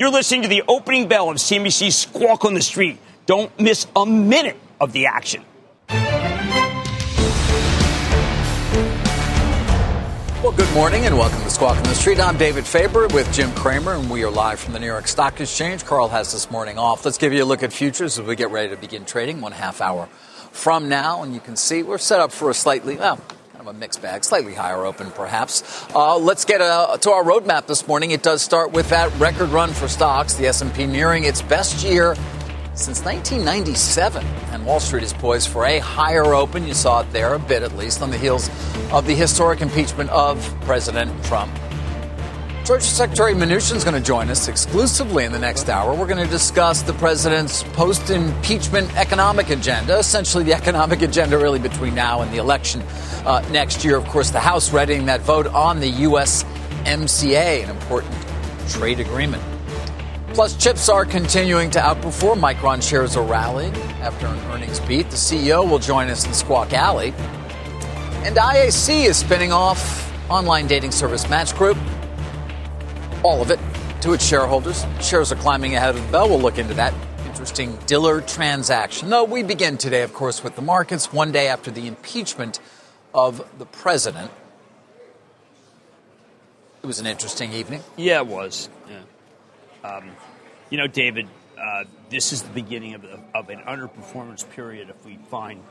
You're listening to the opening bell of CNBC's Squawk on the Street. Don't miss a minute of the action. Well, good morning and welcome to Squawk on the Street. I'm David Faber with Jim Cramer, and we are live from the New York Stock Exchange. Carl has this morning off. Let's give you a look at futures as we get ready to begin trading one half hour from now. And you can see we're set up for a slightly, well, kind of a mixed bag, slightly higher open perhaps. Uh, let's get uh, to our roadmap this morning. It does start with that record run for stocks, the S&P nearing its best year since 1997. And Wall Street is poised for a higher open. You saw it there a bit, at least, on the heels of the historic impeachment of President Trump. Treasury Secretary Mnuchin is going to join us exclusively in the next hour. We're going to discuss the president's post impeachment economic agenda, essentially the economic agenda really between now and the election uh, next year. Of course, the House readying that vote on the USMCA, an important trade agreement. Plus, chips are continuing to outperform. Micron shares are rallying after an earnings beat. The CEO will join us in Squawk Alley. And IAC is spinning off online dating service Match Group. All of it to its shareholders. Shares are climbing ahead of the bell. We'll look into that interesting Diller transaction. Though we begin today, of course, with the markets one day after the impeachment of the president. It was an interesting evening. Yeah, it was. Yeah. Um, you know, David, uh, this is the beginning of, of, an underperformance period. If we find,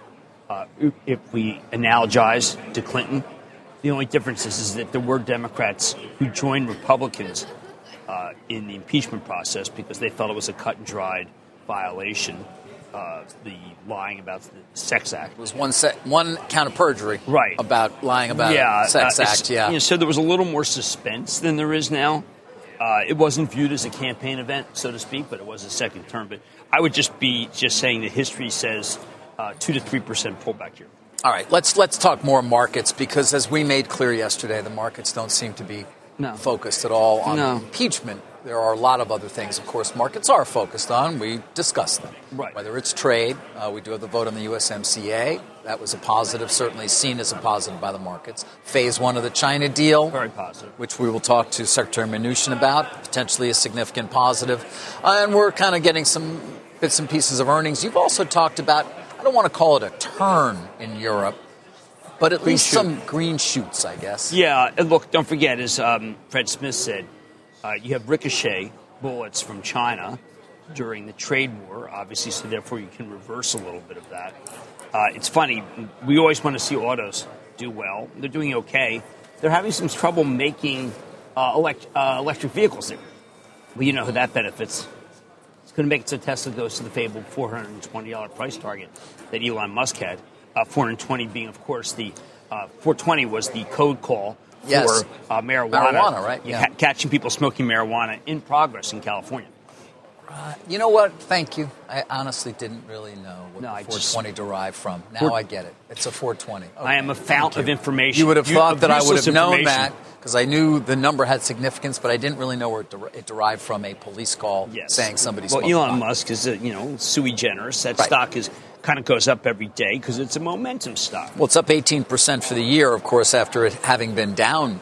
uh, if we analogize to Clinton, the only difference is, is that there were Democrats who joined Republicans uh, in the impeachment process because they felt it was a cut and dried violation uh, the lying about the Sex Act. It was one se- one count of perjury, right? About lying about yeah, Sex uh, Act. Yeah. You know, so there was a little more suspense than there is now. Uh, it wasn't viewed as a campaign event, so to speak, but it was a second term. But I would just be just saying that history says uh, two to three percent pullback here. All right, let's let's talk more markets because as we made clear yesterday, the markets don't seem to be no. focused at all on no. impeachment there are a lot of other things, of course, markets are focused on. We discuss them. Right. Whether it's trade, uh, we do have the vote on the USMCA. That was a positive, certainly seen as a positive by the markets. Phase one of the China deal. Very positive. Which we will talk to Secretary Mnuchin about, potentially a significant positive. Uh, and we're kind of getting some bits and pieces of earnings. You've also talked about, I don't want to call it a turn in Europe, but at green least shoot. some green shoots, I guess. Yeah, and look, don't forget, as um, Fred Smith said, uh, you have ricochet bullets from China during the trade war, obviously, so therefore you can reverse a little bit of that. Uh, it's funny, we always want to see autos do well. They're doing okay. They're having some trouble making uh, elect- uh, electric vehicles there. Well, you know who that benefits. Going to make it so Tesla goes to the fabled $420 price target that Elon Musk had. Uh, 420 being, of course, the uh, 420 was the code call yes. for uh, marijuana. Marijuana, right? Yeah. Ca- catching people smoking marijuana in progress in California. Uh, you know what? Thank you. I honestly didn't really know what no, 420 just, derived from. Now I get it. It's a 420. Okay. I am a fount of information. You would have thought that I would have known that because I knew the number had significance, but I didn't really know where it, der- it derived from a police call yes. saying somebody. Well, Elon Musk is a, you know sui generis. That right. stock is kind of goes up every day because it's a momentum stock. Well, it's up 18% for the year, of course, after it having been down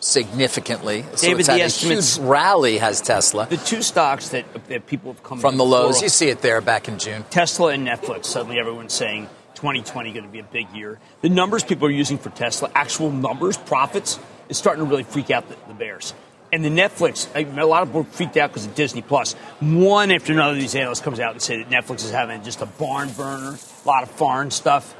significantly. So David, the estimates, rally has Tesla. The two stocks that, that people have come from the lows, you see it there back in June. Tesla and Netflix. Suddenly, everyone's saying 2020 going to be a big year. The numbers people are using for Tesla, actual numbers, profits, is starting to really freak out the, the bears. And the Netflix, a lot of people freaked out because of Disney Plus. One after another, these analysts comes out and say that Netflix is having just a barn burner, a lot of foreign stuff.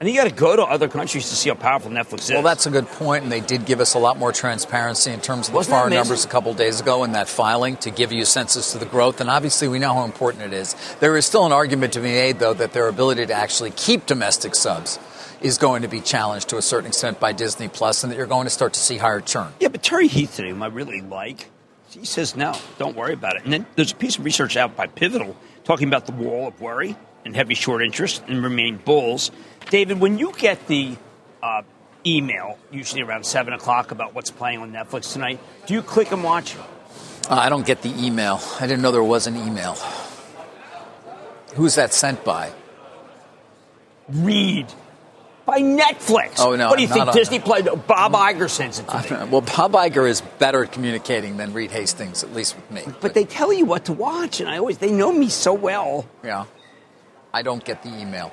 And you got to go to other countries to see how powerful Netflix is. Well, that's a good point, and they did give us a lot more transparency in terms of Wasn't the foreign numbers a couple days ago in that filing to give you a census to the growth. And obviously, we know how important it is. There is still an argument to be made, though, that their ability to actually keep domestic subs is going to be challenged to a certain extent by Disney Plus, and that you're going to start to see higher churn. Yeah, but Terry Heath today, whom I really like, He says no, don't worry about it. And then there's a piece of research out by Pivotal talking about the wall of worry and heavy short interest and remain bulls. David, when you get the uh, email, usually around 7 o'clock, about what's playing on Netflix tonight, do you click and watch? Uh, I don't get the email. I didn't know there was an email. Who's that sent by? Read by Netflix. Oh no! What do you think? Disney played Bob Iger sends it to me. Well, Bob Iger is better at communicating than Reed Hastings, at least with me. But they tell you what to watch, and I always they know me so well. yeah, I don't get the email.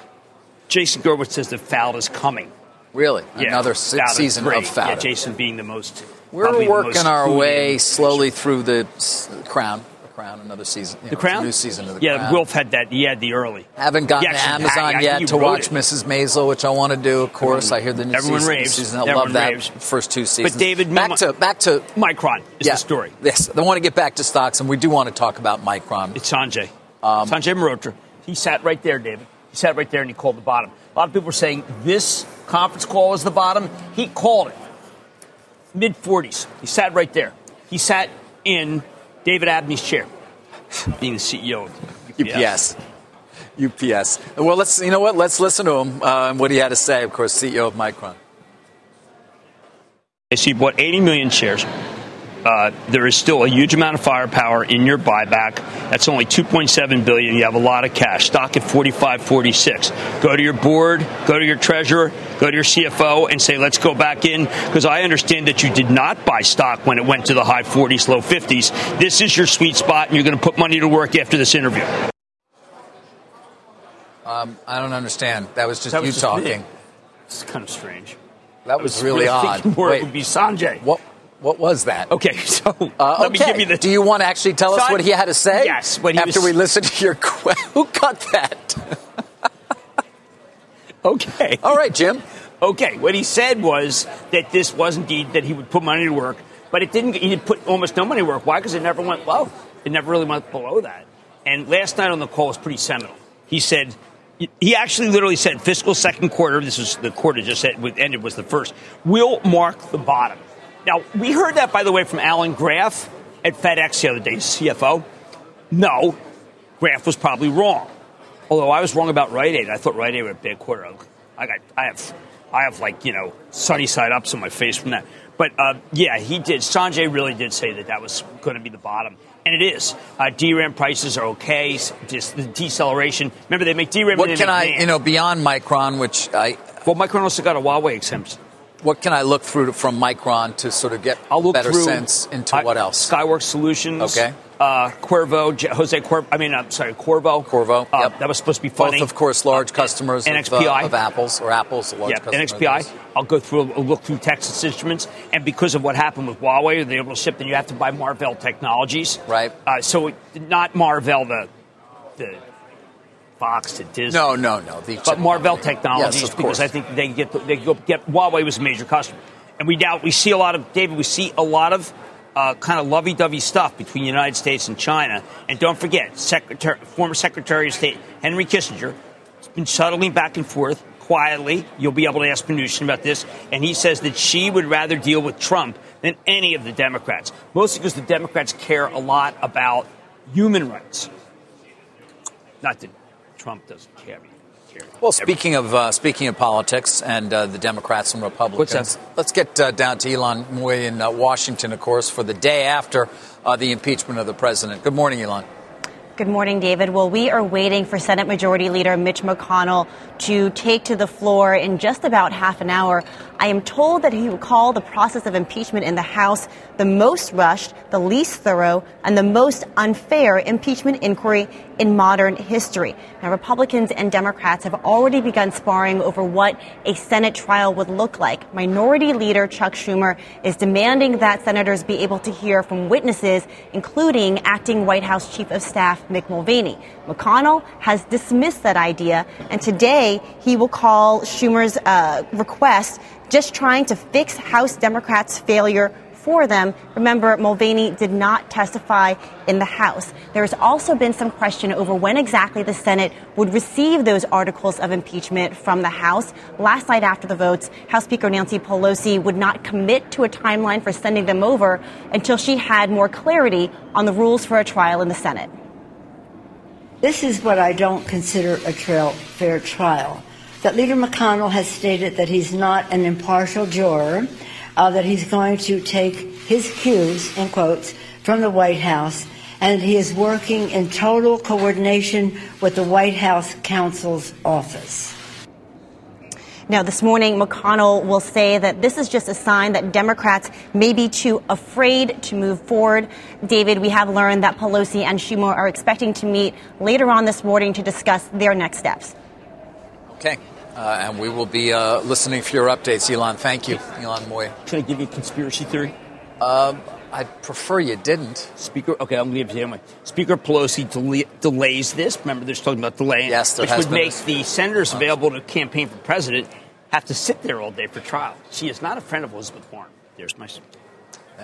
Jason Gewirtz says the Fauda is coming. Really, Yeah, another se- season great. of Fauda. Yeah, Jason being the most. We're working our way slowly through the s- crown. The crown, another season. The know, Crown, new season of the yeah. crown. Wilf had that. He had the early. Haven't gotten to actually- Amazon yeah, yet to wrote watch it. Mrs. Maisel, which I want to do. Of course, I hear the new Everyone season. raves. season. I Everyone love that raves. first two seasons. But David, back to back to Micron is yeah, the story. Yes, I want to get back to stocks, and we do want to talk about Micron. It's Sanjay. Um, Sanjay Mehrotra. He sat right there, David. He sat right there and he called the bottom. A lot of people were saying this conference call is the bottom. He called it. Mid 40s. He sat right there. He sat in David Abney's chair, being the CEO of UPS. UPS. Well, let's you know what? Let's listen to him uh, and what he had to say. Of course, CEO of Micron. You bought 80 million shares. Uh, there is still a huge amount of firepower in your buyback. That's only 2.7 billion. You have a lot of cash. Stock at 45.46. Go to your board, go to your treasurer, go to your CFO, and say, "Let's go back in." Because I understand that you did not buy stock when it went to the high 40s, low 50s. This is your sweet spot, and you're going to put money to work after this interview. Um, I don't understand. That was just That was you just talking. me. It's kind of strange. That I was really odd. thinking More Wait, it would be Sanjay. what? What was that? Okay, so Uh, let me give you the. Do you want to actually tell us Son- what he had to say? Yes, he After was- we listen to your who cut that? okay. All right, Jim. Okay, what he said was that this was indeed that he would put money to work, but it didn't. He put almost no money to work. Why? Because it never went low. It never really went below that. And last night on the call was pretty seminal. He said. He actually literally said fiscal second quarter, this was the quarter just ended was the first, will mark the bottom. Now, we heard that, by the way, from Alan Graf at FedEx the other day, CFO. No, Graff was probably wrong. Although I was wrong about Rite Aid. I thought Rite Aid would have a big quarter. I got, I have, I have like you know sunny side ups on my face from that. But uh, yeah, he did. Sanjay really did say that that was going to be the bottom, and it is. Uh, DRAM prices are okay. Just the deceleration. Remember, they make DRAM. What can I, you know, beyond Micron, which I, Well, Micron also got a Huawei exemption. What can I look through to, from Micron to sort of get I'll look better sense into uh, what else? Skyworks Solutions. Okay. Uh, Cuervo, J- Jose Cuervo. I mean, I'm sorry, Qorvo. Qorvo, Uh, yep. That was supposed to be funny. Both, of course, large Uh, customers of, NXPI. uh, of Apple's or Apple's large Yeah, customer. NXPI. I'll go through, I'll look through Texas Instruments, and because of what happened with Huawei, they're able to ship. Then you have to buy Marvell Technologies, Right. Uh, so not Marvell, the the Fox to Disney. No, no, no. The but Marvell Technologies Yes, of because course. I think they get they go get Huawei was a major customer, and we doubt we see a lot of David. We see a lot of uh, kind of lovey-dovey stuff between the United States and China. And don't forget, Secretary, former Secretary of State Henry Kissinger has been shuttling back and forth quietly. You'll be able to ask Mnuchin about this, and he says that she would rather deal with Trump than any of the Democrats, mostly because the Democrats care a lot about human rights. Not that Trump doesn't care. care. Well, speaking of uh, speaking of politics and uh, the Democrats and Republicans, let's get uh, down to Ylan Mui in uh, Washington, of course, for the day after uh, the impeachment of the president. Good morning, Elon. Good morning, David. Well, we are waiting for Senate Majority Leader Mitch McConnell to take to the floor in just about half an hour. I am told that he will call the process of impeachment in the House the most rushed, the least thorough, and the most unfair impeachment inquiry in modern history. Now, Republicans and Democrats have already begun sparring over what a Senate trial would look like. Minority Leader Chuck Schumer is demanding that senators be able to hear from witnesses, including acting White House Chief of Staff Mick Mulvaney. McConnell has dismissed that idea, and today he will call Schumer's uh, request just trying to fix House Democrats' failure for them. Remember, Mulvaney did not testify in the House. There has also been some question over when exactly the Senate would receive those articles of impeachment from the House. Last night after the votes, House Speaker Nancy Pelosi would not commit to a timeline for sending them over until she had more clarity on the rules for a trial in the Senate. This is what I don't consider a trail, fair trial. That Leader McConnell has stated that he's not an impartial juror, uh, that he's going to take his cues, in quotes, from the White House, and he is working in total coordination with the White House counsel's office. Now, this morning, McConnell will say that this is just a sign that Democrats may be too afraid to move forward. David, we have learned that Pelosi and Schumer are expecting to meet later on this morning to discuss their next steps. Okay. Uh, and we will be uh, listening for your updates, Ylan. Thank you, Ylan Mui. Can I give you a conspiracy theory? Um, I'd prefer you didn't. Speaker, okay, I'm going to give you anyway. Speaker Pelosi del- delays this. Remember, they're talking about delaying. Yes, which would make this- the senators available to campaign for president have to sit there all day for trial. She is not a friend of Elizabeth Warren. There's my.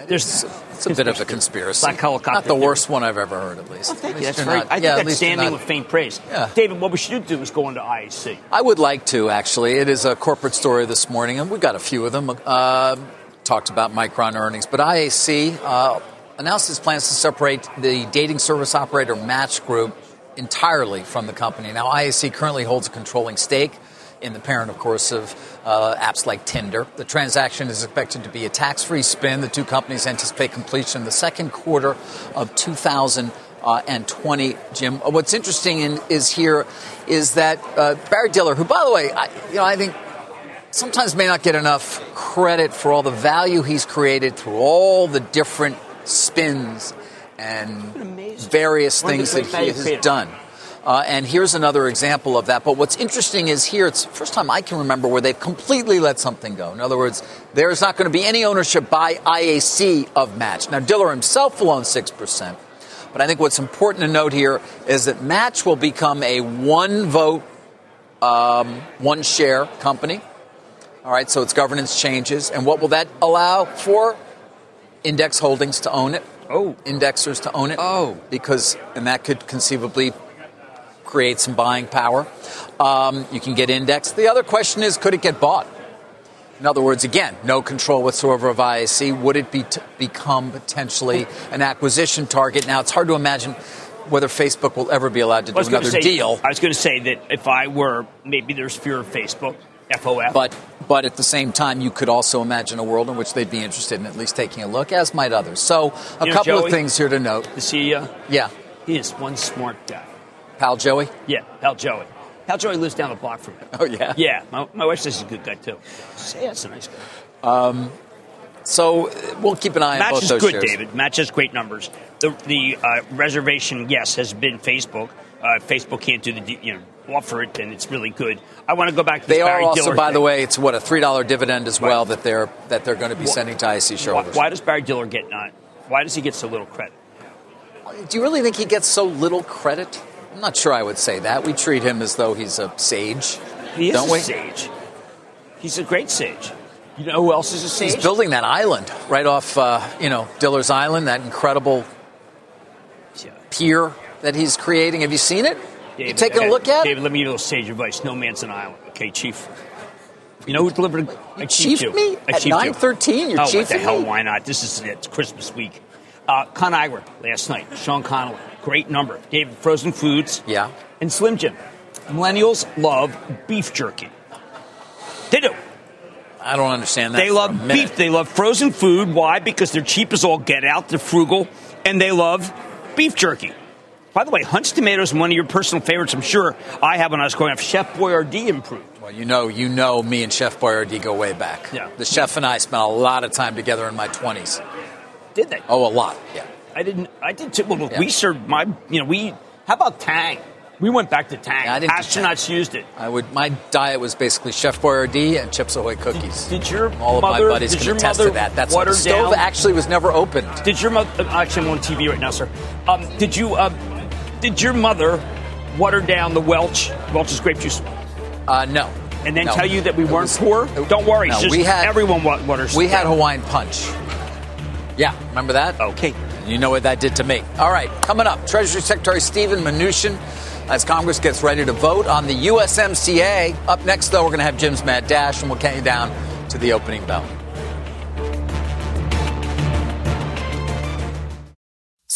There's It's a bit of a conspiracy. Black helicopter Not the theory. worst one I've ever heard, at least. Oh, thank At you. least That's right. not- I think yeah, that's standing with faint praise. Yeah. David, what we should do is go into IAC. I would like to, actually. It is a corporate story this morning, and we've got a few of them. Uh, talked about Micron earnings, but IAC uh, announced its plans to separate the dating service operator Match Group entirely from the company. Now, IAC currently holds a controlling stake in the parent, of course, of uh, apps like Tinder. The transaction is expected to be a tax free spin. The two companies anticipate completion in the second quarter of 2020. Jim, Uh, what's interesting in, is here is that uh, Barry Diller, who, by the way, I, you know, I think sometimes may not get enough credit for all the value he's created through all the different spins and various One of the things that he has done. Uh, and here's another example of that. But what's interesting is here, it's the first time I can remember where they've completely let something go. In other words, there's not going to be any ownership by IAC of Match. Now, Diller himself will own 6%. But I think what's important to note here is that Match will become a one vote, um, one share company. All right, so its governance changes. And what will that allow for? Index holdings to own it. Oh. Indexers to own it. Oh. Because, and that could conceivably create some buying power. Um, you can get indexed. The other question is could it get bought? In other words, again, no control whatsoever of IAC. Would it be t- become potentially an acquisition target? Now, it's hard to imagine whether Facebook will ever be allowed to do another say- deal. I was going to say that if I were, maybe there's fear of Facebook, FOF. But but at the same time, you could also imagine a world in which they'd be interested in at least taking a look, as might others. So a You know, couple Joey? of things here to note. the CEO, Yeah, he is one smart guy. pal Joey. Yeah, Pal Joey. Pal Joey lives down the block from me. Oh yeah. Yeah, my, my wife says he's a good guy too. Yeah, it's a nice guy. So uh, we'll keep an eye on Match both is those good, shares. David. Match has great numbers. The, the uh, reservation, yes, has been Facebook. Uh, Facebook can't do the you know offer it, and it's really good. I want to go back to They this are Barry also, Diller by thing. the way, it's what a three dollar dividend as well Right. that they're that they're going to be Wh- sending to IC shareholders. why does Barry Diller get not? Why does he get so little credit? Do you really think he gets so little credit? I'm not sure I would say that. We treat him as though he's a sage, He is don't a we? sage. He's a great sage. You know who else is a sage? He's building that island right off, uh, you know, Diller's Island, that incredible pier that he's creating. Have you seen it? You David, taking a look at David, it? let me give you a little sage advice. No man's an island. Okay, Chief. You know who delivered? I chiefed you. me? I At chiefed you. 9:13, you're oh, what the hell? me? Why not? This is it. it's Christmas week. Uh, Conagra last night. Sean Connolly, great number. David Frozen Foods. Yeah. And Slim Jim. Millennials love beef jerky. They do. I don't understand that. They love beef. They love frozen food. Why? Because they're cheap as all get out. They're frugal, and they love beef jerky. By the way, Hunt's tomatoes, one of your personal favorites. I'm sure I have when I was growing up. Chef Boyardee improved. Well, you know, you know, me and Chef Boyardee go way back. Yeah. The chef and I spent a lot of time together in my 20s. Did they? Oh, a lot. Yeah. I didn't. I did too. Well, look, Yeah. we served my. You know, we. How about Tang? We went back to Tang. Yeah, I didn't Astronauts used it. I would. My diet was basically Chef Boyardee and Chips Ahoy cookies. Did your All of mother? my buddies did can attest to that. That's water the stove down? actually was never opened. Did your mother? Actually, I'm on TV right now, sir. Um, did you? Uh, did your mother water down the Welch Welch's grape juice? Uh, no. and then No. tell you that we It weren't was- poor? it- Don't worry, No, we had everyone wa- waters. We had Hawaiian punch. Yeah, remember that? Okay. You know what that did to me. All right, coming up, Treasury Secretary Stephen Mnuchin as Congress gets ready to vote on the USMCA. Up next, though, we're going to have Jim's Mad Dash, and we'll count you down to the opening bell.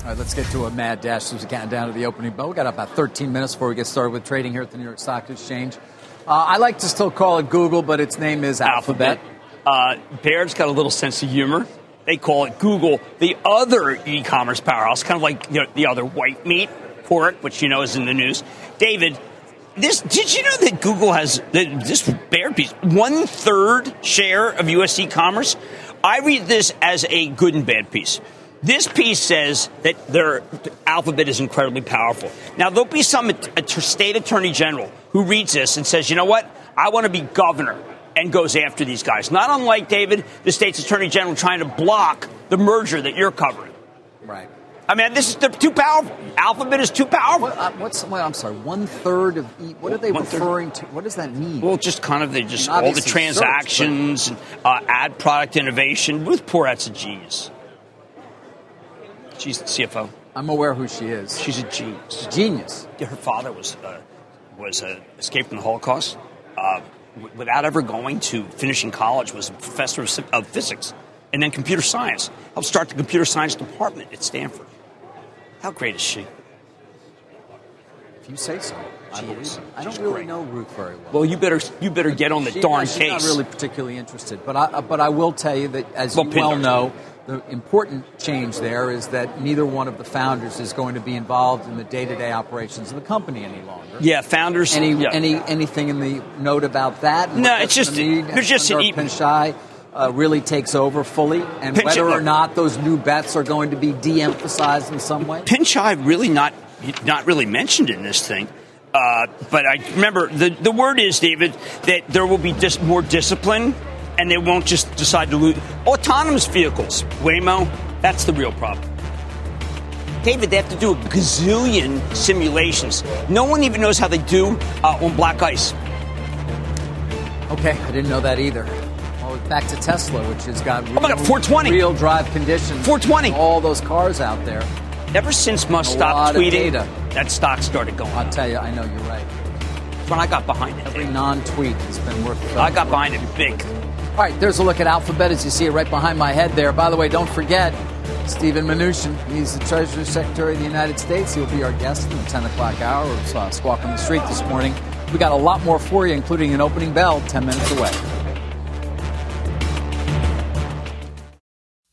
All right, let's get to a mad dash as we count down to the opening bell. We got about 13 minutes before we get started with trading here at the New York Stock Exchange. Uh, I like to still call it Google, but its name is Alphabet. Alphabet. Uh, Baird's got a little sense of humor. They call it Google, the other e-commerce powerhouse, kind of like you know, the other white meat pork, which you know is in the news. David, this did you know that Google has this Baird piece one third share of U.S. e-commerce? I read this as a good and bad piece. This piece says that their alphabet is incredibly powerful. Now, there'll be some state attorney general who reads this and says, you know what? I want to be governor and goes after these guys. Not unlike, David, the state's attorney general trying to block the merger that you're covering. Right. I mean, this is too powerful. Alphabet is too powerful. What, uh, what's well, I'm sorry, one third of e- what are they one referring third. to? What does that mean? Well, just kind of they just all the transactions, search, and, uh, ad product innovation. Ruth Porat's a genius. She's CFO. I'm aware who she is. She's a genius. Genius. Her father was uh, was uh, escaped from the Holocaust. Uh, without ever going to finishing college, was a professor of, of physics and then computer science. Helped start the computer science department at Stanford. How great is she? If you say so. I believe it. I don't really know Ruth very well. Well, you better you better get on the she, darn she's case. Not really particularly interested, but I but I will tell you that as well, you well know, the important change there is that neither one of the founders is going to be involved in the day-to-day operations of the company any longer. Yeah, founders. Any yeah. any anything in the note about that? No, it's just they're just an Pichai uh, really takes over fully, and whether or not those new bets are going to be de-emphasized in some way. Pichai really not not really mentioned in this thing. Uh, but I remember the, the word is, David, that there will be dis- more discipline and they won't just decide to lose. Autonomous vehicles, Waymo, that's the real problem. David, they have to do a gazillion simulations. No one even knows how they do uh, on black ice. Okay, I didn't know that either. Well, back to Tesla, which has got real, oh my God, 420. real drive conditions. 420. All those cars out there. Ever since Musk stopped tweeting, that stock started going. I'll tell you, I know you're right. When I got behind it, every non-tweet has been worth. I got behind it big. All right, there's a look at Alphabet as you see it right behind my head there. By the way, don't forget Stephen Mnuchin. He's the Treasury Secretary of the United States. He'll be our guest in the 10 o'clock hour of uh, Squawk on the Street this morning. We got a lot more for you, including an opening bell 10 minutes away.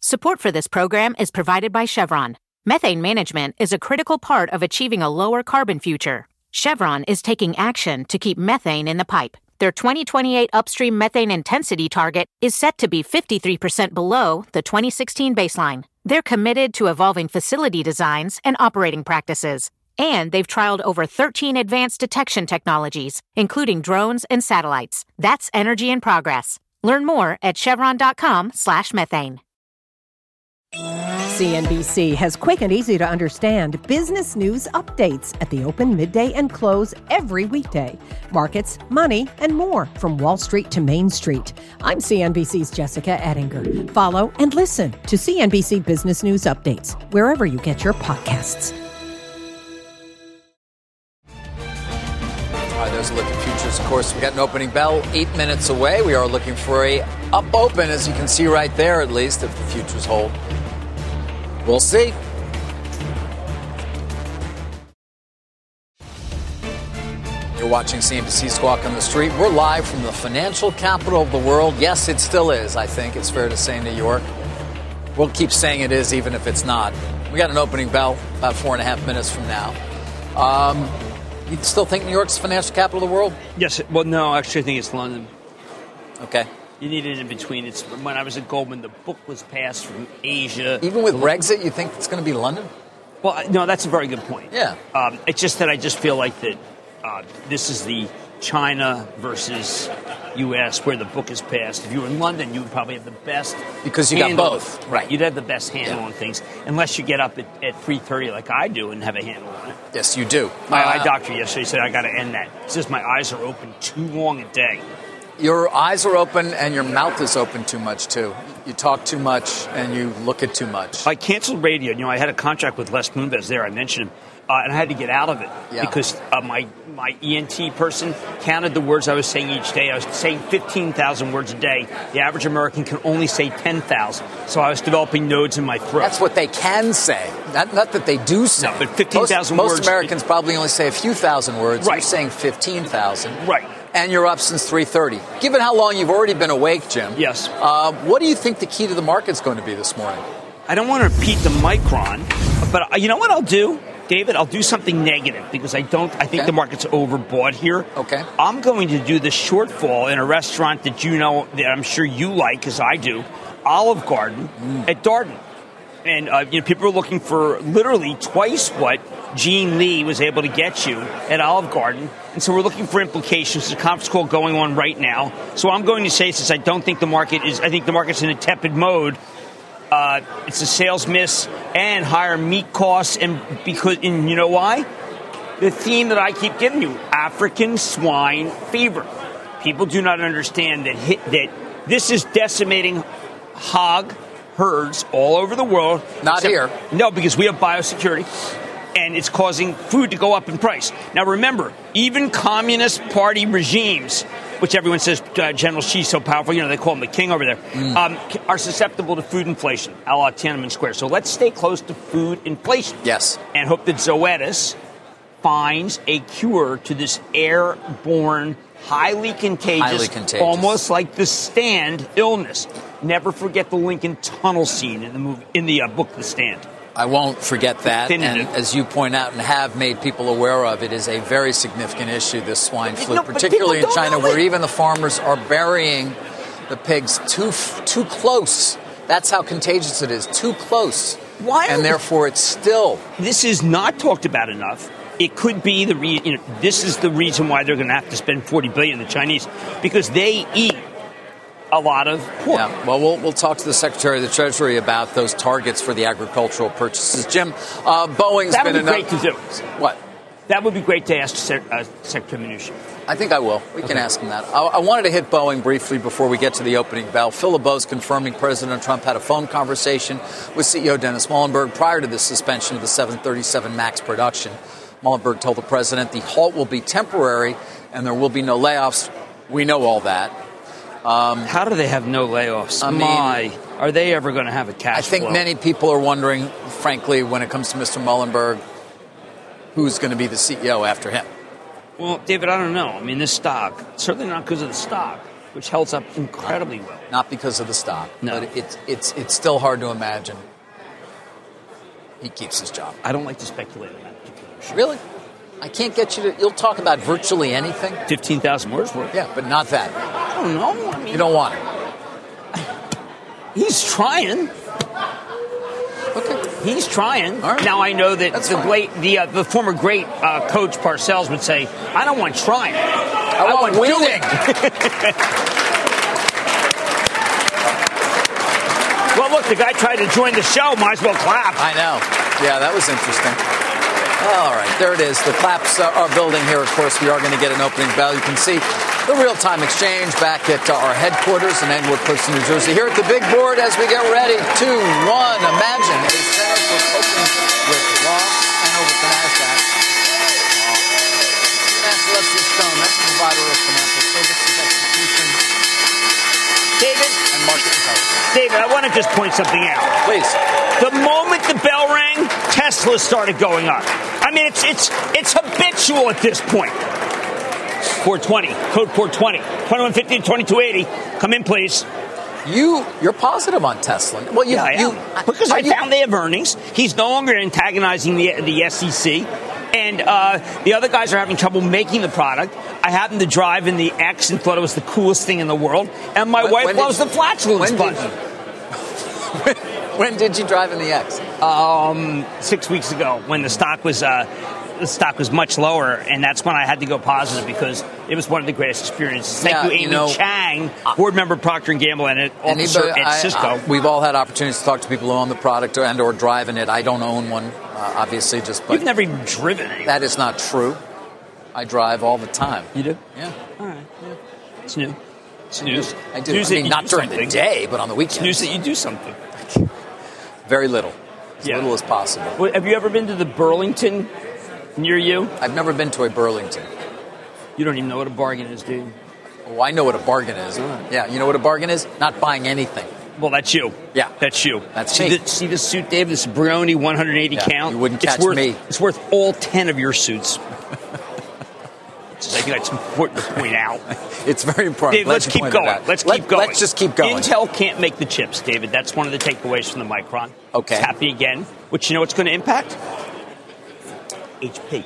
Support for this program is provided by Chevron. Methane management is a critical part of achieving a lower carbon future. Chevron is taking action to keep methane in the pipe. Their 2028 upstream methane intensity target is set to be 53% below the 2016 baseline. They're committed to evolving facility designs and operating practices. And they've trialed over 13 advanced detection technologies, including drones and satellites. That's energy in progress. Learn more at chevron.com/methane. CNBC has quick and easy to understand business news updates at the open, midday, and close every weekday. Markets, money, and more from Wall Street to Main Street. I'm CNBC's Jessica Ettinger. Follow and listen to CNBC Business News Updates wherever you get your podcasts. All right, there's a look at futures. Of course, we got an opening bell eight minutes away. We are looking for a up open, as you can see right there, at least if the futures hold. We'll see. You're watching CNBC Squawk on the Street. We're live from the financial capital of the world. Yes, it still is, I think. It's fair to say New York. We'll keep saying it is, even if it's not. We got an opening bell about four and a half minutes from now. Um, you still think New York's the financial capital of the world? Yes. Well, no, actually, I think it's London. Okay. You need it in between. It's when I was at Goldman, the book was passed from Asia. Even with Brexit, you think it's going to be London? Well, no, that's a very good point. Yeah. Um, it's just that I just feel like that uh, this is the China versus U.S. where the book is passed. If you were in London, you would probably have the best because you got both. Right, you'd have the best handle Yeah. on things, unless you get up at, at three thirty like I do and have a handle on it. Yes, you do. My Uh, eye doctor yesterday said I got to end that. He says my eyes are open too long a day. Your eyes are open and your mouth is open too much too. You talk too much and you look at too much. I canceled radio. You know, I had a contract with Les Moonves there. I mentioned him, uh, and I had to get out of it Yeah. because uh, my my ENT person counted the words I was saying each day. I was saying fifteen thousand words a day. The average American can only say ten thousand. So I was developing nodes in my throat. That's what they can say. Not, not that they do say. No, but 15,000 Most, words- Most Americans probably only say a few thousand words. You're saying 15,000. Right. And you're up since 3.30. Given how long you've already been awake, Jim. Yes. Uh, what do you think the key to the market's going to be this morning? I don't want to repeat the micron, but uh, you know what I'll do, David? I'll do something negative because I don't. I think Okay. the market's overbought here. Okay. I'm going to do the shortfall in a restaurant that you know that I'm sure you like, as I do, Olive Garden Mm. at Darden. And uh, you know, people are looking for literally twice what Gene Lee was able to get you at Olive Garden, and so we're looking for implications. There's a conference call going on right now, so I'm going to say since I don't think the market is, I think the market's in a tepid mode. Uh, it's a sales miss and higher meat costs, and because and you know why? The theme that I keep giving you: African swine fever. People do not understand that hit, that this is decimating hog herds all over the world. Not Except- here. No, because we have biosecurity. And it's causing food to go up in price. Now, remember, even communist party regimes, which everyone says uh, General Xi's so powerful, you know, they call him the king over there, Mm. um, are susceptible to food inflation, a la Tiananmen Square. So let's stay close to food inflation Yes. and hope that Zoetis finds a cure to this airborne, highly contagious, Highly contagious. almost like the stand illness. Never forget the Lincoln Tunnel scene in the movie, in the uh, book, The Stand. I won't forget that. And as you point out and have made people aware of, it is a very significant issue, this swine flu, No, particularly in China, where even the farmers are burying the pigs too too close. That's how contagious it is, too close. Why And therefore, it's still This is not talked about enough. It could be the re- you know this is the reason why they're going to have to spend 40 billion the Chinese because they eat a lot of pork. Yeah, well, we'll we'll talk to the Secretary of the Treasury about those targets for the agricultural purchases. Jim, uh, Boeing's That would been be enough- great to do. What? That would be great to ask uh, Secretary Mnuchin. I think I will. We can ask him that. I, I wanted to hit Boeing briefly before we get to the opening bell. Phil LeBeau's confirming President Trump had a phone conversation with CEO Dennis Muilenburg prior to the suspension of the 737 MAX production. Muilenburg told the president the halt will be temporary and there will be no layoffs. We know all that. Um, How do they have no layoffs? I mean- My, are they ever going to have a cash I think flow? many people are wondering, frankly, when it comes to Mr. Muilenburg, who's going to be the CEO after him. Well, David, I don't know. I mean, this stock certainly not because of the stock, which holds up incredibly well. Not because of the stock, No. but it's, it's, it's still hard to imagine he keeps his job. I don't like to speculate on that particular. Really? I can't get you to. You'll talk about virtually anything. Fifteen thousand words worth. Yeah, but not that. I don't know. I mean, You don't want it. he's trying. Okay. He's trying. Right. Now I know that That's the great, the uh, the former great uh, coach Parcells would say, "I don't want trying. I, want, want winning. Well, look, the guy tried to join the show. Might as well clap. I know. Yeah, that was interesting. All right, there it is. The claps uh, are building here. Of course, we are going to get an opening bell. You can see the real-time exchange back at uh, our headquarters in Englewood Cliffs, New Jersey. Here at the big board as we get ready. Two, one. Imagine a center for coping with loss and over to NASDAQ. That's Leslie Stone. That's the provider of financial services execution David, and market intelligence. David, I want to just point something out. Please. The moment the bell rang, Tesla started going up. I mean, it's it's it's habitual at this point. 420, code 420, 2150 2280. Come in, please. You you're positive on Tesla. Well, you, Yeah, I you because I you- found they have earnings. He's no longer antagonizing the the SEC, and uh, the other guys are having trouble making the product. I happened to drive in the X and thought it was the coolest thing in the world. And my When- wife when loves you- the flatulence did button. When did you drive in the X? Um, six weeks ago, when the stock was uh, the stock was much lower, and that's when I had to go positive because it was one of the greatest experiences. Thank Yeah, you, you Amy know, Chang, board member Procter and Gamble, and an officer Anybody- at I- Cisco. I- we've all had opportunities to talk to people who own the product or and or driving it. I don't own one, uh, obviously, just but You've never even driven any. that is not true. I drive all the time. You do? Yeah, All right. Yeah. It's new. It's news. I do. News I mean, not do during something. the day, but on the It's news that you do something. Very little, as Yeah. little as possible. Well, have you ever been to the Burlington near you? I've never been to a Burlington. You don't even know what a bargain is, dude. Oh, I know what a bargain is. Yeah, you know what a bargain is? Not buying anything. Well, that's you. Yeah. that's you. That's see me. The, see the suit, Dave? This Brioni 180 Yeah, count. you wouldn't it's catch worth, me. It's worth all ten of your suits. I think that's important to point out. It's very important. Dave, Glad let's keep going. Let's Let- keep going. Let's just keep going. Intel can't make the chips, David. That's one of the takeaways from the Micron. Okay. It's happening again, which you know what's going to impact? HP.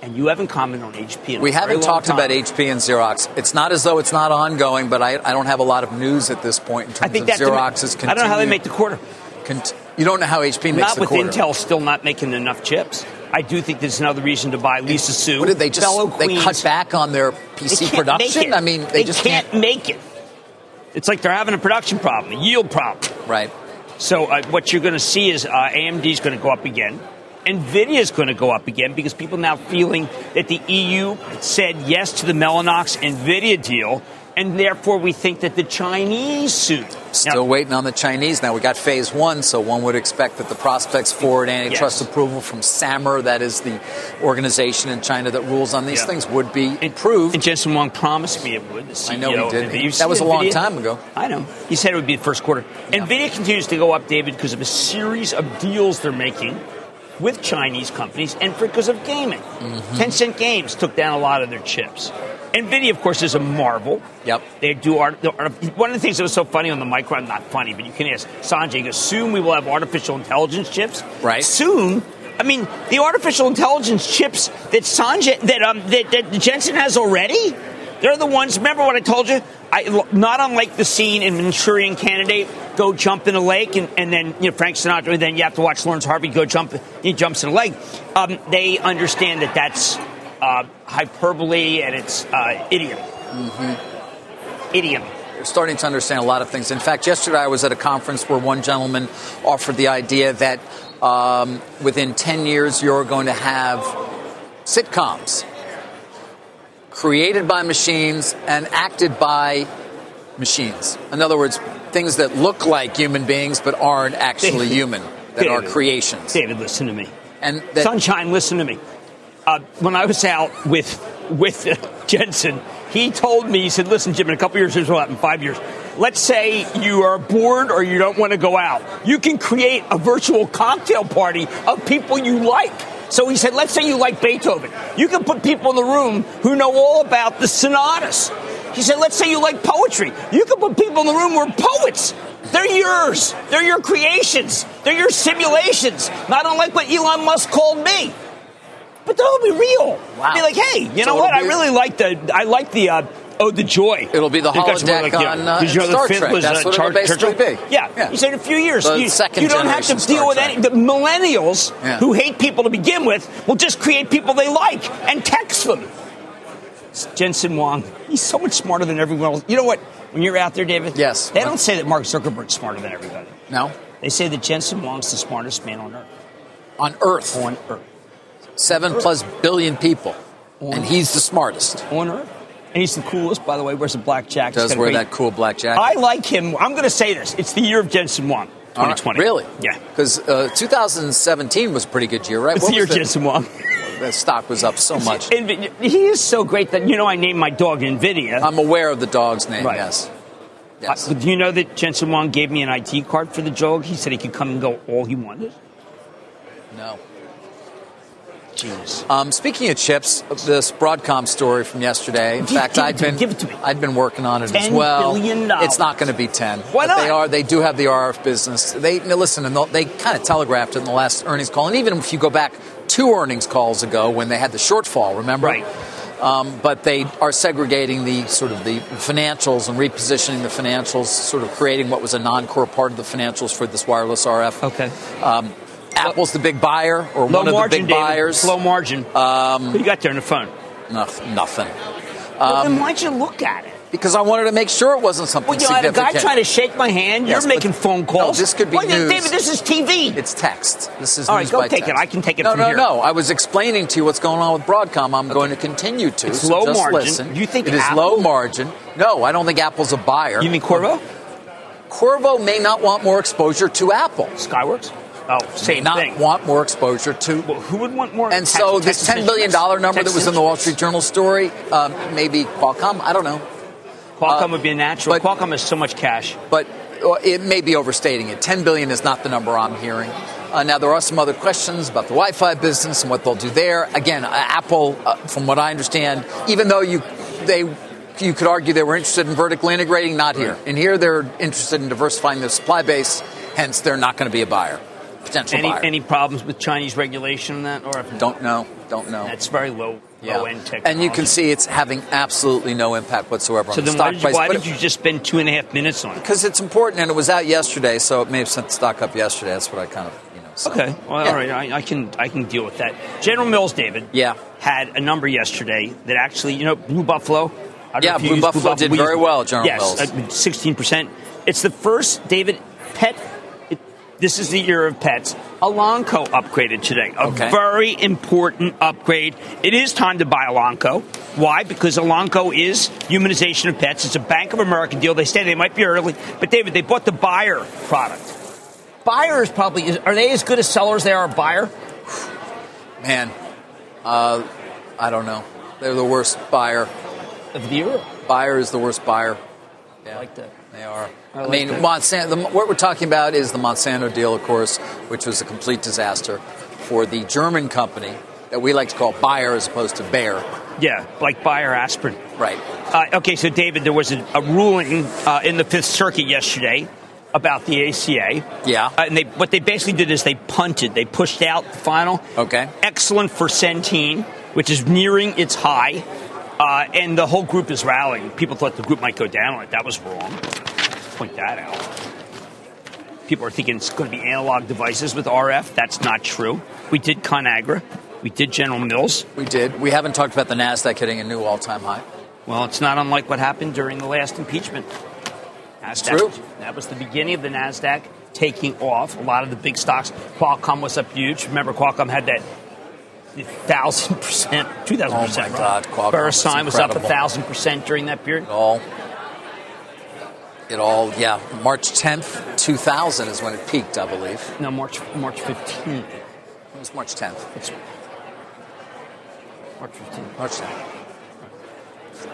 And you haven't commented on HP We haven't talked time. about HP and Xerox. It's not as though it's not ongoing, but I, I don't have a lot of news at this point in terms I think of Xerox's I don't know how they make the quarter. Cont- you don't know how HP makes Not the with. Intel still not making enough chips. I do think there's another reason to buy Lisa Su. What did they just? They cut back on their PC production. I mean, they, just can't, can't. make it. It's like they're having a production problem, a yield problem. Right. So uh, what you're going to see is uh, AMD is going to go up again. Nvidia is going to go up again because people now feeling that the EU said yes to the Mellanox Nvidia deal, and therefore we think that the Chinese suit Still Now, waiting on the Chinese. Now we got phase one, so one would expect that the prospects for an antitrust Yes. approval from SAMR, that is the organization in China that rules on these Yeah. things, would be improved. And Jensen Huang promised me it would. I know he did. That was a long time ago. I know. He said it would be the first quarter. Nvidia continues to go up, David, because of a series of deals they're making with Chinese companies and because of gaming. Mm-hmm. Tencent Games took down a lot of their chips. Nvidia, of course, is a marvel. Yep. They do art. art- One of the things that was so funny on the Micron, not funny, but you can ask Sanjay. Soon we will have artificial intelligence chips. Right. Soon. I mean, the artificial intelligence chips that Sanjay that um that, that Jensen has already. They're the ones. Remember what I told you? I not unlike the scene in Manchurian Candidate. Go jump in a lake, and, and then you know Frank Sinatra. And then you have to watch Laurence Harvey go jump. He jumps in a lake. Um, they understand that that's uh, hyperbole and it's uh, idiom. Idiom. We're starting to understand a lot of things. In fact, yesterday I was at a conference where one gentleman offered the idea that um, within 10 years you're going to have sitcoms created by machines and acted by machines. In other words, things that look like human beings but aren't actually human, that are creations. David, listen to me. And that, Sunshine, listen to me. Uh, when I was out with with Jensen, he told me, he said, "Listen, Jim, in a couple years, here's what happened. Five years. Let's say you are bored or you don't want to go out. You can create a virtual cocktail party of people you like." So he said, "Let's say you like Beethoven. You can put people in the room who know all about the sonatas." He said, "Let's say you like poetry. You can put people in the room who are poets." They're yours. They're your creations. They're your simulations. Not unlike what Elon Musk called me. But they'll be real. Wow. Be like, hey, you So know what? it'll I really like the I like the uh, oh the joy. It'll be the holodeck on, uh, you know Star the Trek. was That's uh, what it'll Char- basically Churchill? be. Yeah. Yeah. He said in a few years The you, you don't have to Star deal with Trek. any the millennials Yeah. who hate people to begin with will just create people they like and text them. Jensen Huang, he's so much smarter than everyone else. You know what? When you're out there, David, Yes. they don't say that Mark Zuckerberg's smarter than everybody. no? They say that Jensen Huang's the smartest man on earth. On Earth, On earth. Seven plus billion people. And he's the smartest. On earth. And he's the coolest, by the way. Wears a black jacket. Does wear that cool black jacket. I like him. I'm going to say this. It's the year of Jensen Huang, All right, 2020. Really? Yeah. Because uh, 2017 was a pretty good year, right? It's What the year Jensen Huang. The stock was up so much. He is so great that, you know, I named my dog NVIDIA. I'm aware of the dog's name, Right. yes. Yes. Uh, do you know that Jensen Huang gave me an IT card for the dog? He said he could come and go all he wanted. no. Jeez. Um, speaking of chips, this Broadcom story from yesterday. In Give- fact, give I'd been give it to me. I'd been working on it as $10 well. It's not going to be ten. Why not? They are. They do have the RF business. They now listen, and they kind of telegraphed it in the last earnings call. And even if you go back two earnings calls ago when they had the shortfall, remember? Right. Um, but they are segregating the sort of the financials and repositioning the financials, sort of creating what was a non-core part of the financials for this wireless RF. Okay. Um, Apple's the big buyer, or Low one of margin, the big David. buyers. Low margin. Um, Who you got there on the phone? Noth- nothing. well, then why'd you look at it? Because I wanted to make sure it wasn't something Well, you I had a guy trying to shake my hand. Yes, You're making phone calls. No, this could be Well, news. David, this is TV. It's text. This is All right, go take it. I can take it No, no, here. no. I was explaining to you what's going on with Broadcom. I'm going to continue to. It's so low just margin. Listen. You think it is Apple- low margin? No, I don't think Apple's a buyer. You mean Qorvo? Qorvo may not want more exposure to Apple. Skyworks? Oh, same not thing. want more exposure to. Well, who would want more? And so this ten billion dollar number that was in the Wall Street Journal story, um, maybe Qualcomm. I don't know, Qualcomm uh, would be a natural. but- Qualcomm has so much cash. but uh, it may be overstating it. Ten billion is not the number I'm hearing. Uh, now there are some other questions about the Wi-Fi business and what they'll do there. Again, uh, Apple, uh, from what I understand, even though you they you could argue they were interested in vertically integrating, not here. And here they're interested in diversifying their supply base. Hence, they're not going to be a buyer, potential Any buyer. any problems with Chinese regulation on that? Or if don't know. Don't know. That's very low low end technology. And you can see it's having absolutely no impact whatsoever So on the stock why, did you, price. why But did you just spend two and a half minutes on it? Because it's important, and it was out yesterday, so it may have sent the stock up yesterday. That's what I kind of, you know. So. Okay, well, Yeah. all right, I, I can I can deal with that. General Mills, David, Yeah. had a number yesterday that actually, you know, Blue Buffalo. I don't Yeah, know if you Blue Buffalo did We very well, General yes, Mills. Uh, sixteen percent. It's the first David pet. It, this is the year of pets. Elanco upgraded today. A Okay. very important upgrade. It is time to buy Elanco. Why? Because Elanco is humanization of pets. It's a Bank of America deal. They say they might be early, but David, they bought the Bayer product. Buyers probably are they as good as sellers they are a buyer? Man, uh, I don't know. They're the worst buyer. Of the year. Bayer is the worst buyer. I like that. They are. I I, mean. Monsanto. The, what we're talking about is the Monsanto deal, of course, which was a complete disaster for the German company that we like to call Bayer as opposed to Bayer. Yeah, like Bayer aspirin. Right. Uh, okay, so David, there was a, a ruling uh, in the Fifth Circuit yesterday about the ACA. Yeah. Uh, and they, what they basically did is they punted. They pushed out the final. Okay. Excellent for Centene, which is nearing its high. Uh, and the whole group is rallying. People thought the group might go down on it. That was wrong. Point that out. People are thinking it's going to be analog devices with RF. That's not true. We did ConAgra. We did General Mills. We did. We haven't talked about the Nasdaq hitting a new all-time high. Well, it's not unlike what happened during the last impeachment. Nasdaq, true. That was the beginning of the Nasdaq taking off. A lot of the big stocks. Qualcomm was up huge. Remember, Qualcomm had that thousand percent, two thousand percent. Oh my God, Qualcomm was up a thousand percent during that period. It all. It all. Yeah. March 10th, 2000 is when it peaked, I believe. No, March March fifteenth. It was March 10th. March fifteenth. March 10th.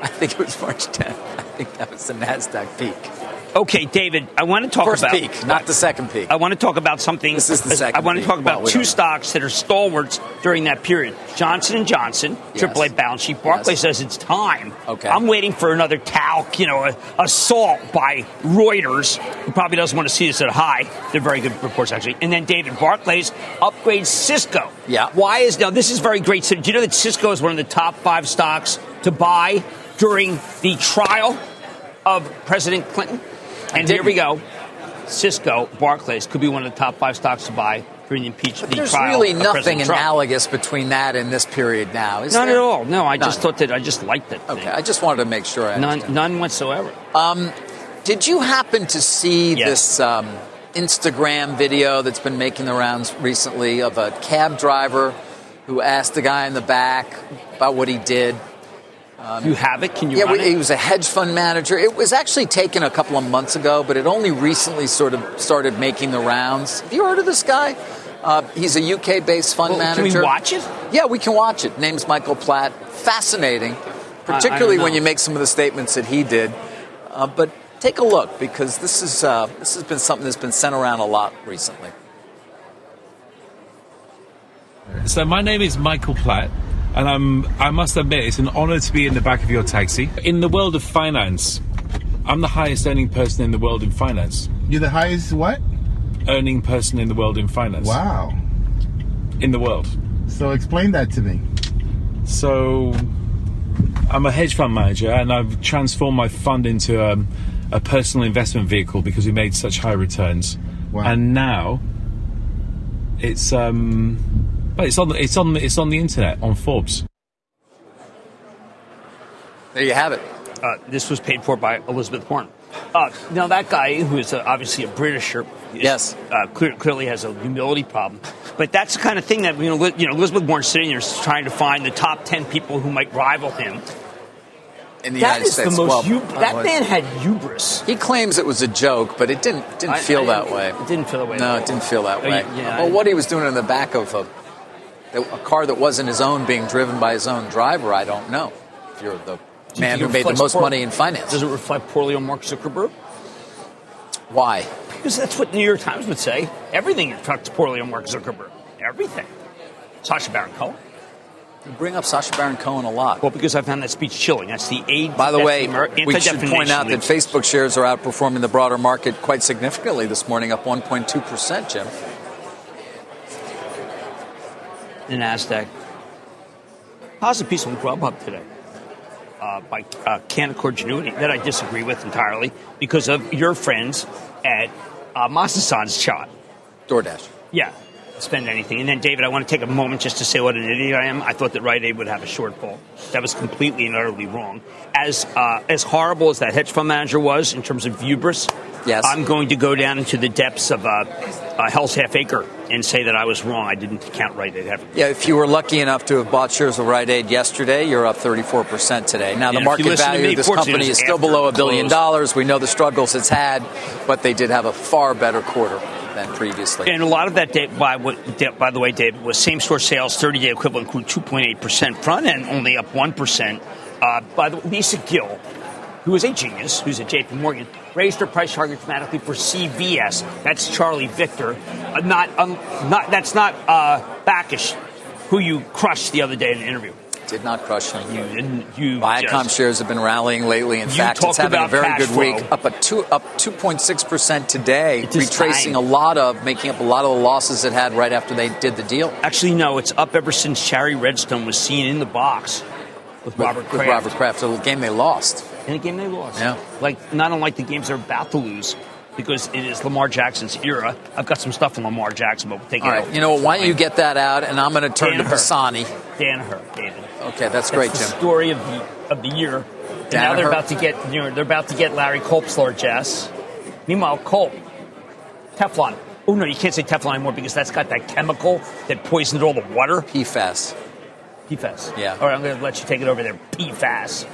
I think it was March 10th. I think that was the Nasdaq peak. Okay, David, I want to talk First about peak, not the second peak. I want to talk about something. This is the second I want to talk about Well, we two stocks that are stalwarts during that period. Johnson and Johnson, Yes. AAA balance sheet. Barclays Yes. says it's time. Okay. I'm waiting for another talc, you know, a, assault by Reuters. Who probably doesn't want to see this at a high. They're very good reports actually. And then David Barclays upgrades Cisco. Yeah. Why is now? This is very great. So, do you know that Cisco is one of the top five stocks to buy during the trial of President Clinton? And here we go. Cisco, Barclays could be one of the top five stocks to buy during the impeachment. But there's really nothing analogous between that and this period now, is Not there? at all. No, I just thought that I just liked that. Okay. I just wanted to make sure I none, none whatsoever. Did you happen to see Yes. this um, Instagram video that's been making the rounds recently of a cab driver who asked the guy in the back about what he did? You have it? Can you Yeah, run he it? was a hedge fund manager. It was actually taken a couple of months ago, but it only recently sort of started making the rounds. Have you heard of this guy? Uh, he's a UK based fund Well, can manager. we watch it? Yeah, we can watch it. Name's Michael Platt. Fascinating, particularly know. when you make some of the statements that he did. Uh, but take a look because this is uh, this has been something that's been sent around a lot recently. So my name is Michael Platt, and I'm I must admit it's an honour to be in the back of your taxi. In the world of finance, I'm the highest earning person in the world in finance. You're the highest what? Earning person in the world in finance. Wow. In the world. So explain that to me. So I'm a hedge fund manager, and I've transformed my fund into um, a personal investment vehicle because we made such high returns. Wow. And now it's um, but it's on it's on it's on the internet on Forbes. There you have it. Uh, this was paid for by Elizabeth Warren. Uh, now that guy, who is uh, obviously a Britisher, is, Yes. uh, clear, clearly has a humility problem. But that's the kind of thing that you know, you know, Elizabeth Warren sitting there trying to find the top ten people who might rival him. In the That United is States, the most. well, hu- that well, man had hubris. He claims it was a joke, but it didn't didn't I- feel I that didn't- way. It didn't feel that way. No, it didn't feel that Oh, way. yeah, well, I- what he was doing in the back of a, a car that wasn't his own, being driven by his own driver, I don't know. If you're the man who made the most poor- money in finance, Does it reflect poorly on Mark Zuckerberg? why? Because that's what the New York Times would say. Everything reflects poorly on Mark Zuckerberg. Everything. Sacha Baron Cohen. You bring up Sacha Baron Cohen a lot. Well, because I found that speech chilling. That's the aid. By the way, we should point out that Facebook shares are outperforming the broader market quite significantly this morning, up 1.2%, Jim. The Nasdaq. Positive piece on Grubhub today uh, by uh, Canaccord Genuity that I disagree with entirely because of your friends at uh, Masasan's shot. DoorDash. Yeah, spend anything. And then, David, I want to take a moment just to say what an idiot I am. I thought that Rite Aid would have a shortfall. That was completely and utterly wrong. As uh, as horrible as that hedge fund manager was in terms of hubris, Yes. I'm going to go down into the depths of uh, uh, Hell's Half Acre and say that I was wrong. I didn't count Rite Aid ever. Yeah, if you were lucky enough to have bought shares of Rite Aid yesterday, you're up 34% today. Now, the And market value me, of this company is still below a billion dollars. We know the struggles it's had, but they did have a far better quarter than previously. And a lot of that, by, by the way, David, was same store sales, 30 day equivalent grew 2.8%, front end only up 1%. Uh, by the way, Lisa Gill, who is a genius, who's at JP Morgan, raised her price target dramatically for CVS. That's Charlie Victor. Uh, not, um, not, that's not uh, Bakish, who you crushed the other day in an interview. Did not crush them. You didn't. You Viacom just- shares have been rallying lately. In fact, it's having a very good week. Up a two, up 2.6 percent today, It retracing a lot of, making up a lot of the losses it had right after they did the deal. Actually, no, it's up ever since Shari Redstone was seen in the box with Robert with Kraft. Robert Kraft, a game they lost. in a game they lost. Yeah. Like not unlike the games they're about to lose because it is Lamar Jackson's era. I've got some stuff on Lamar Jackson, but we'll take All it right, over. you know what? Why don't you get that out, and I'm going to turn to Danaher. Pisani. Danaher, David. Okay, that's great, That's the Jim. story of the of the year. And now they're about to get you know they're about to get Larry Culp's Jess. Meanwhile, Culp, Teflon. Oh no, you can't say Teflon anymore because that's got that chemical that poisoned all the water. PFAS. PFAS. Yeah. All right, I'm going to let you take it over there. PFAS.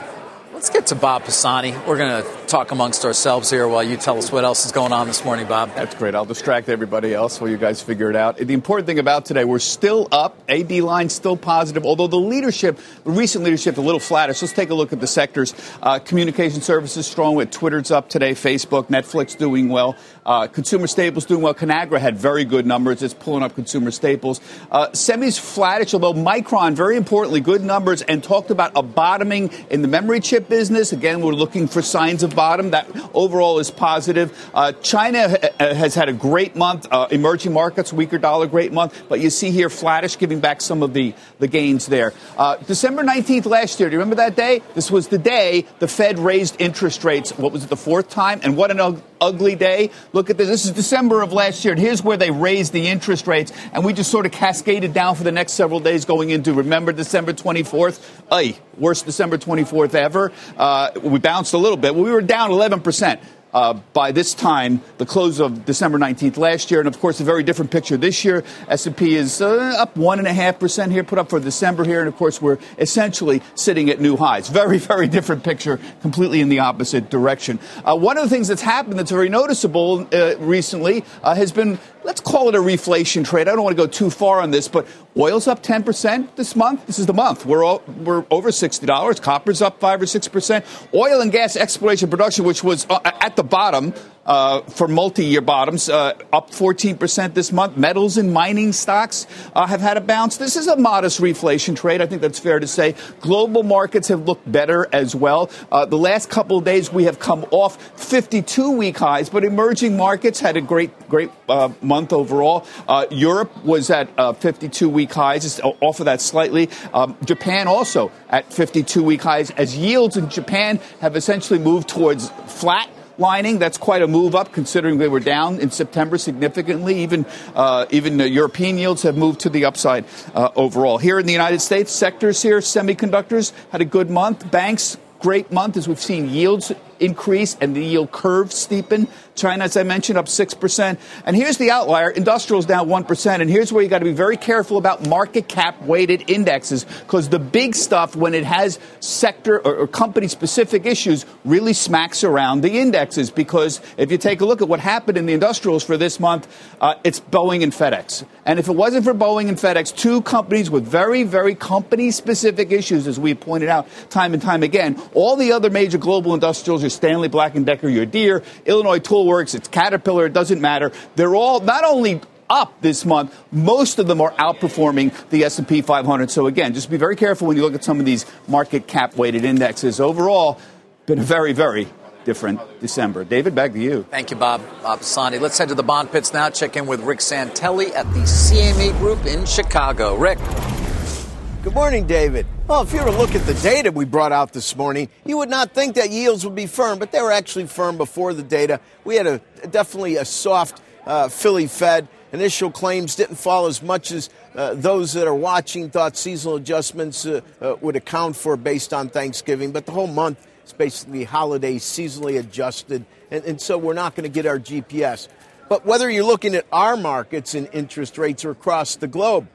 Let's get to Bob Pisani. We're going to talk amongst ourselves here while you tell us what else is going on this morning, Bob. That's great. I'll distract everybody else while you guys figure it out. The important thing about today, we're still up. AD line still positive, although the leadership, the recent leadership, a little flatter. So let's take a look at the sectors. Uh, communication services strong with Twitter's up today, Facebook, Netflix doing well. Uh, consumer staples doing well. Conagra had very good numbers. It's pulling up consumer staples. Uh, semis flattish, although Micron, very importantly, good numbers and talked about a bottoming in the memory chip business. Again, we're looking for signs of bottom. That overall is positive. Uh, China ha- has had a great month. Uh, emerging markets, weaker dollar, great month. But you see here flattish, giving back some of the, the gains there. Uh, December 19th last year, do you remember that day? This was the day the Fed raised interest rates. What was it, the fourth time? And what an ugly day. Look at this. This is December of last year. And here's where they raised the interest rates. And we just sort of cascaded down for the next several days going into, remember, December 24th? Ay, worst December 24th ever. Uh, we bounced a little bit. We were down 11%. Uh, by this time, the close of December 19th last year, and of course, a very different picture this year. S&P is uh, up one and a half percent here, put up for December here, and of course, we're essentially sitting at new highs. Very, very different picture, completely in the opposite direction. Uh, one of the things that's happened that's very noticeable uh, recently uh, has been, let's call it a reflation trade. I don't want to go too far on this, but oil's up 10% this month. This is the month. We're all, we're over $60. Copper's up five or six percent. Oil and gas exploration production, which was uh, at the bottom uh, for multi-year bottoms, uh, up 14% this month. Metals and mining stocks uh, have had a bounce. This is a modest reflation trade. I think that's fair to say. Global markets have looked better as well. Uh, the last couple of days we have come off 52-week highs, but emerging markets had a great, great uh, month overall. Uh, Europe was at 52-week highs, just off of that slightly. Um, Japan also at 52-week highs as yields in Japan have essentially moved towards flat lining. That's quite a move up considering they were down in September significantly. Even uh, even European yields have moved to the upside uh, overall. Here in the United States, sectors here, semiconductors had a good month. Banks great month as we've seen yields increase and the yield curve steepen. China, as I mentioned, up 6%. And here's the outlier. Industrials down 1%. And here's where you got to be very careful about market cap weighted indexes because the big stuff, when it has sector or, or company specific issues, really smacks around the indexes because if you take a look at what happened in the industrials for this month, uh, it's Boeing and FedEx. And if it wasn't for Boeing and FedEx, two companies with very, very company specific issues, as we pointed out time and time again, all the other major global industrials your Stanley Black and Decker, your Deere, Illinois Toolworks, it's Caterpillar, it doesn't matter. They're all not only up this month. Most of them are outperforming the S&P 500. So again, just be very careful when you look at some of these market cap weighted indexes. Overall, been a very, very different December. David, back to you. Thank you, Bob. Bob Pisani. Let's head to the bond pits now. Check in with Rick Santelli at the CME Group in Chicago. Rick. Good morning, David. Well, if you were to look at the data we brought out this morning, you would not think that yields would be firm, but they were actually firm before the data. We had a definitely a soft uh, Philly Fed. Initial claims didn't fall as much as uh, those that are watching thought seasonal adjustments uh, uh would account for based on Thanksgiving. But the whole month is basically holiday seasonally adjusted, and, and so we're not going to get our GPS. But whether you're looking at our markets and interest rates or across the globe,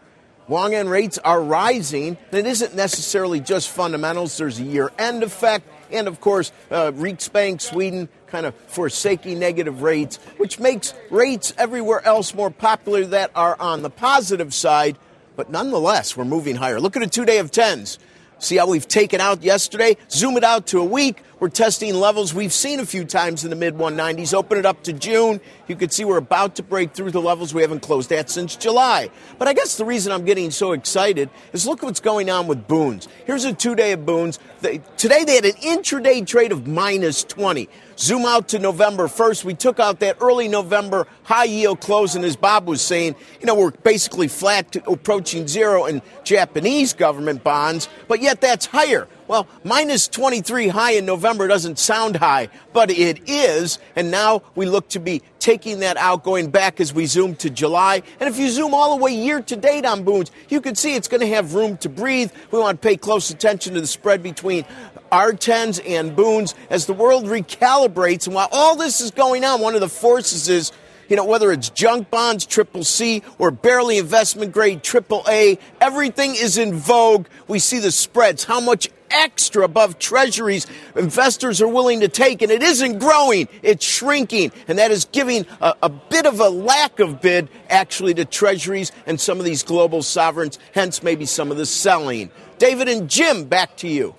Long end rates are rising. It isn't necessarily just fundamentals. There's a year end effect. And of course, uh, Riksbank, Sweden, kind of forsaking negative rates, which makes rates everywhere else more popular that are on the positive side. But nonetheless, we're moving higher. Look at a two day of tens. See how we've taken out yesterday? Zoom it out to a week. We're testing levels we've seen a few times in the mid 190s. Open it up to June. You can see we're about to break through the levels we haven't closed at since July. But I guess the reason I'm getting so excited is look what's going on with Bunds. Here's a two day of Bunds. They, today they had an intraday trade of minus 20. Zoom out to November 1st. We took out that early November high yield close, and as Bob was saying, you know, we're basically flat approaching zero in Japanese government bonds, but yet that's higher. Well, minus 23 high in November doesn't sound high, but it is. And now we look to be taking that out, going back as we zoom to July. And if you zoom all the way year to date on Bunds, you can see it's going to have room to breathe. We want to pay close attention to the spread between R10s and Bunds as the world recalibrates. And while all this is going on, one of the forces is you know, whether it's junk bonds, triple C, or barely investment grade, triple A, everything is in vogue. We see the spreads, how much extra above treasuries investors are willing to take, and it isn't growing, it's shrinking, and that is giving a, a bit of a lack of bid actually to treasuries and some of these global sovereigns, hence maybe some of the selling. David and Jim, back to you.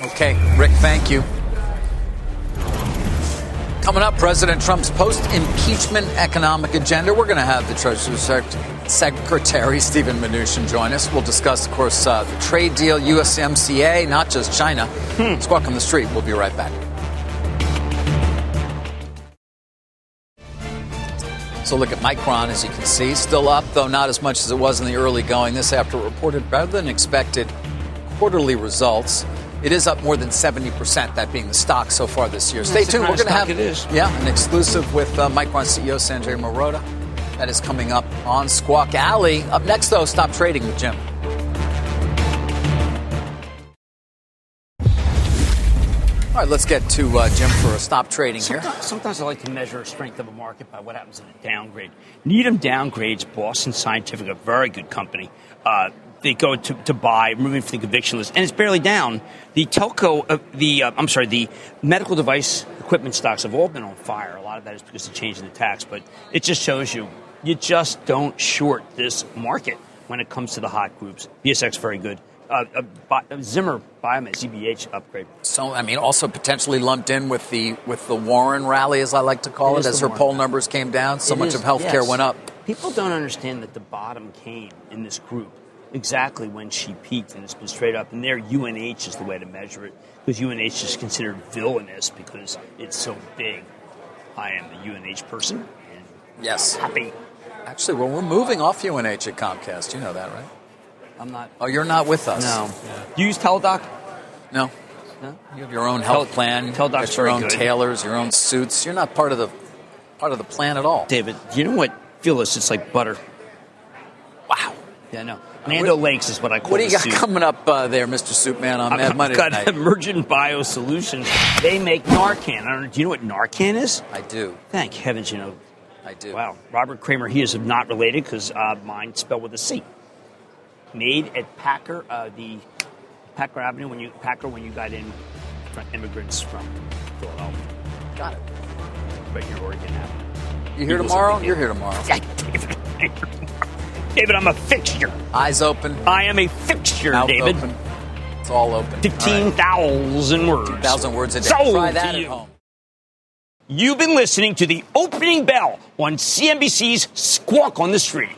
Okay, Rick, thank you. Coming up, President Trump's post impeachment economic agenda. We're going to have the Treasury Secretary Stephen Mnuchin join us. We'll discuss, of course, uh, the trade deal, USMCA, not just China. Hmm. Squawk on the street. We'll be right back. So look at Micron, as you can see, still up, though not as much as it was in the early going. This after reported better than expected quarterly results. It is up more than 70%, that being the stock so far this year. Stay tuned. We're going to have it is. Yeah, an exclusive with uh, Micron CEO Sanjay Mehrotra. That is coming up on Squawk Alley. Up next, though, Stop Trading with Jim. All right, let's get to uh, Jim for a stop trading sometimes, here. Sometimes I like to measure strength of a market by what happens in a downgrade. Needham downgrades Boston Scientific, a very good company. Uh, they go to, to buy, moving from the conviction list, and it's barely down. The telco, uh, the uh, I'm sorry, the medical device equipment stocks have all been on fire. A lot of that is because of the change in the tax, but it just shows you you just don't short this market when it comes to the hot groups. BSX very good. uh, a, Zimmer Biomet ZBH upgrade. So I mean, also potentially lumped in with the with the Warren rally, as I like to call it, it as her Warren. poll numbers came down. So it much is, of healthcare yes. went up. People don't understand that the bottom came in this group exactly when she peaked, and it's been straight up. And there, UNH is the way to measure it because UNH is considered villainous because it's so big. I am a UNH person. And yes. Happy. Actually, well, we're moving off UNH at Comcast. You know that, right? I'm not. Oh, you're not with us. No. Yeah. Do you use Teladoc? No. No. You have your own health Tel- plan. Teladoc's your own good. tailors, your own suits. You're not part of the part of the plan at all. David, you know what? Feel this. It's like butter. Wow. Yeah, no. Land Lakes is what I call it. What do you got coming up uh, there, Mr. Soupman, on Mad Money got tonight? Emergent Bio Solutions. They make Narcan. I don't know, do you know what Narcan is? I do. Thank heavens you know. I do. Wow. Robert Kramer, he is not related because uh, mine spelled with a C. Made at Packer, uh, the Packer Avenue, when you Packer when you got in from immigrants from Philadelphia. Got it. Right here, Oregon Avenue. You here tomorrow? You're here tomorrow. Yeah, David. I'm a fixture. Eyes open. I am a fixture, Mouth David. Open. It's all open. 15,000 right. words. 15,000 words a day. Sold Try that at home. You've been listening to the opening bell on CNBC's Squawk on the Street.